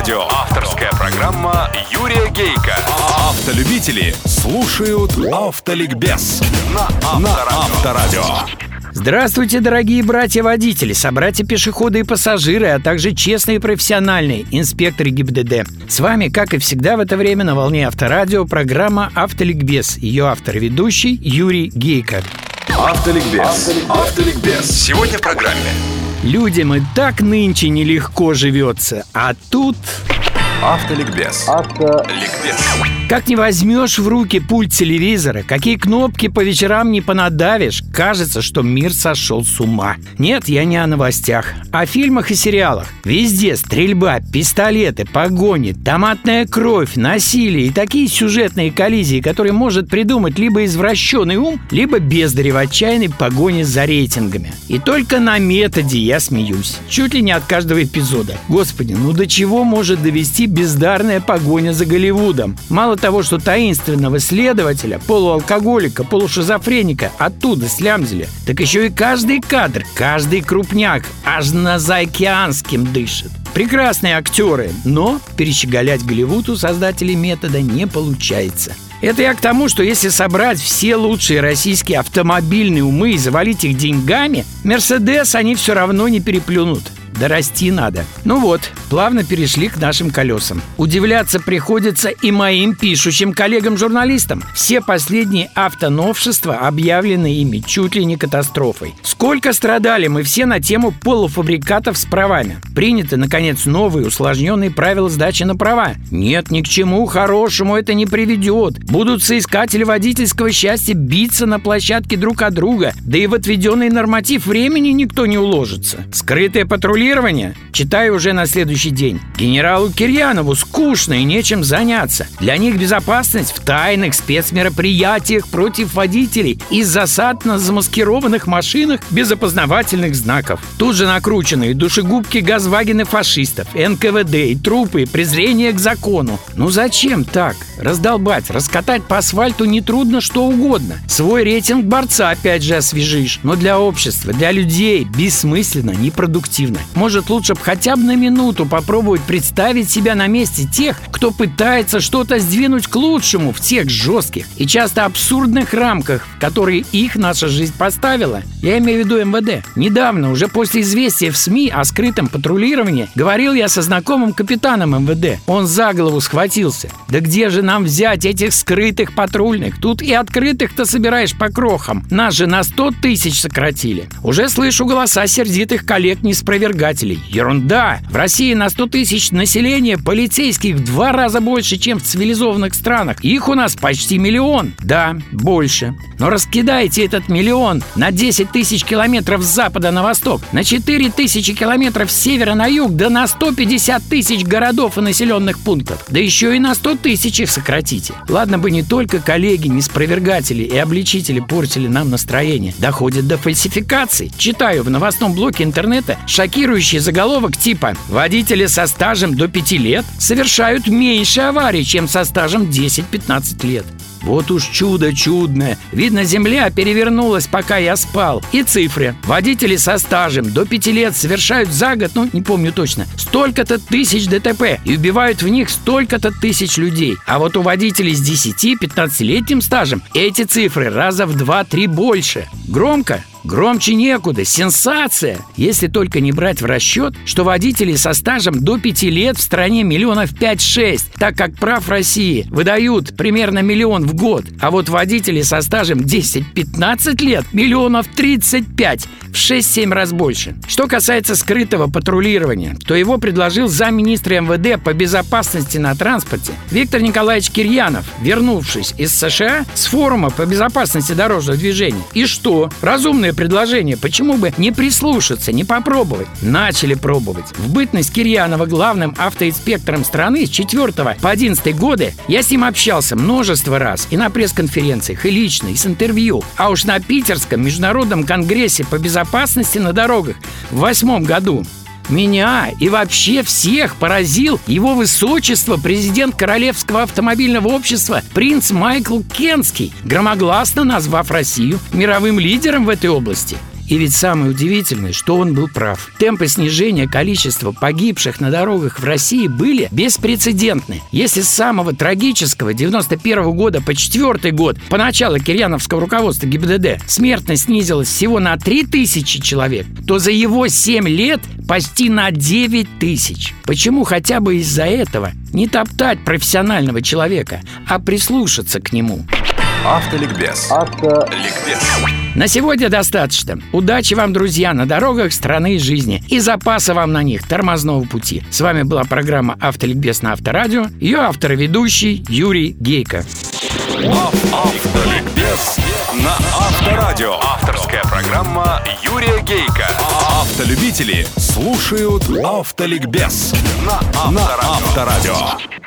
Авторадио. Авторская программа Юрия Гейка. Автолюбители слушают Автоликбез на Авторадио. Здравствуйте, дорогие братья-водители, собратья-пешеходы и пассажиры, а также честные и профессиональные инспекторы ГИБДД. С вами, как и всегда в это время на волне Авторадио, программа «Автоликбез». Ее автор и ведущий Юрий Гейко. Автоликбез. Автоликбез. Сегодня в программе. Людям и так нынче нелегко живется, а тут... Автоликбез. Автоликбез. Как не возьмешь в руки пульт телевизора, какие кнопки по вечерам не понадавишь, кажется, что мир сошел с ума. Нет, я не о новостях, о фильмах и сериалах. Везде стрельба, пистолеты, погони, томатная кровь, насилие и такие сюжетные коллизии, которые может придумать либо извращенный ум, либо бездари в отчаянной погоне за рейтингами. И только на методе я смеюсь. Чуть ли не от каждого эпизода. Господи, ну до чего может довести бездарная погоня за Голливудом? Мало того, что таинственного следователя, полуалкоголика, полушизофреника оттуда слямзили, так еще и каждый кадр, каждый крупняк аж на заокеанским дышит. Прекрасные актеры, но перещеголять Голливуд у создателей метода не получается. Это я к тому, что если собрать все лучшие российские автомобильные умы и завалить их деньгами, Мерседес они все равно не переплюнут. Да расти надо. Ну вот, плавно перешли к нашим колесам. Удивляться приходится и моим пишущим коллегам-журналистам. Все последние автоновшества объявлены ими чуть ли не катастрофой. Сколько страдали мы все на тему полуфабрикатов с правами. Приняты, наконец, новые усложненные правила сдачи на права. Нет, ни к чему хорошему это не приведет. Будут соискатели водительского счастья биться на площадке друг от друга. Да и в отведенный норматив времени никто не уложится. Скрытое патрулирование читаю уже на следующий день. Генералу Кирьянову скучно и нечем заняться. Для них безопасность в тайных спецмероприятиях против водителей из засад на замаскированных машинах без опознавательных знаков. Тут же накрученные душегубки газвагены фашистов, НКВД и трупы, и презрение к закону. Ну зачем так? Раздолбать, раскатать по асфальту нетрудно что угодно. Свой рейтинг борца опять же освежишь. Но для общества, для людей бессмысленно, непродуктивно. Может, лучше бы хотя бы на минуту попробовать представить себя на месте тех, кто пытается что-то сдвинуть к лучшему в тех жестких и часто абсурдных рамках, в которые их наша жизнь поставила. Я имею в виду МВД. Недавно, уже после известия в СМИ о скрытом патрулировании, говорил я со знакомым капитаном МВД. Он за голову схватился. Да где же нам взять этих скрытых патрульных? Тут и открытых-то собираешь по крохам. Нас же на 100 тысяч сократили. Уже слышу голоса сердитых коллег-неспровергателей. Ерунда! В России на 100 тысяч населения полицейских в два раза больше, чем в цивилизованных странах. Их у нас почти миллион. Да, больше. Но раскидайте этот миллион на 10 тысяч километров с запада на восток, на 4 тысячи километров с севера на юг, да на 150 тысяч городов и населенных пунктов. Да еще и на 100 тысяч их сократите. Ладно бы не только коллеги, неспровергатели и обличители портили нам настроение. Доходит до фальсификаций. Читаю в новостном блоке интернета шокирующий заголовок типа «Водители со стажем до 5 лет совершают меньше аварий, чем со стажем 10-15 лет». Вот уж чудо чудное. Видно, земля перевернулась, пока я спал. И цифры. Водители со стажем до пяти лет совершают за год, ну, не помню точно, столько-то тысяч ДТП и убивают в них столько-то тысяч людей. А вот у водителей с 10-15-летним стажем эти цифры раза в 2-3 больше. Громко? Громче некуда, сенсация! Если только не брать в расчет, что водителей со стажем до 5 лет в стране миллионов 5-6, так как прав России выдают примерно миллион в год, а вот водители со стажем 10-15 лет миллионов 35, в 6-7 раз больше. Что касается скрытого патрулирования, то его предложил замминистра МВД по безопасности на транспорте Виктор Николаевич Кирьянов, вернувшись из США с форума по безопасности дорожного движения. И что? Разумное предложение. Почему бы не прислушаться, не попробовать? Начали пробовать. В бытность Кирьянова главным автоинспектором страны с 4 по 11 годы я с ним общался множество раз и на пресс-конференциях, и лично, и с интервью. А уж на Питерском международном конгрессе по безопасности на дорогах в восьмом году меня и вообще всех поразил его высочество, президент Королевского автомобильного общества, принц Майкл Кенский, громогласно назвав Россию мировым лидером в этой области. И ведь самое удивительное, что он был прав. Темпы снижения количества погибших на дорогах в России были беспрецедентны. Если с самого трагического 91 года по 4 год, по началу кирьяновского руководства ГИБДД, смертность снизилась всего на 3000 человек, то за его 7 лет почти на 9 тысяч. Почему хотя бы из-за этого не топтать профессионального человека, а прислушаться к нему? Автоликбез. Автоликбез. На сегодня достаточно. Удачи вам, друзья, на дорогах страны и жизни. И запаса вам на них тормозного пути. С вами была программа «Автоликбез» на Авторадио. Ее автор и ведущий Юрий Гейко. Автоликбез на Авторадио. Авторская программа Юрия Гейка. Автолюбители слушают Автоликбез на Авторадио.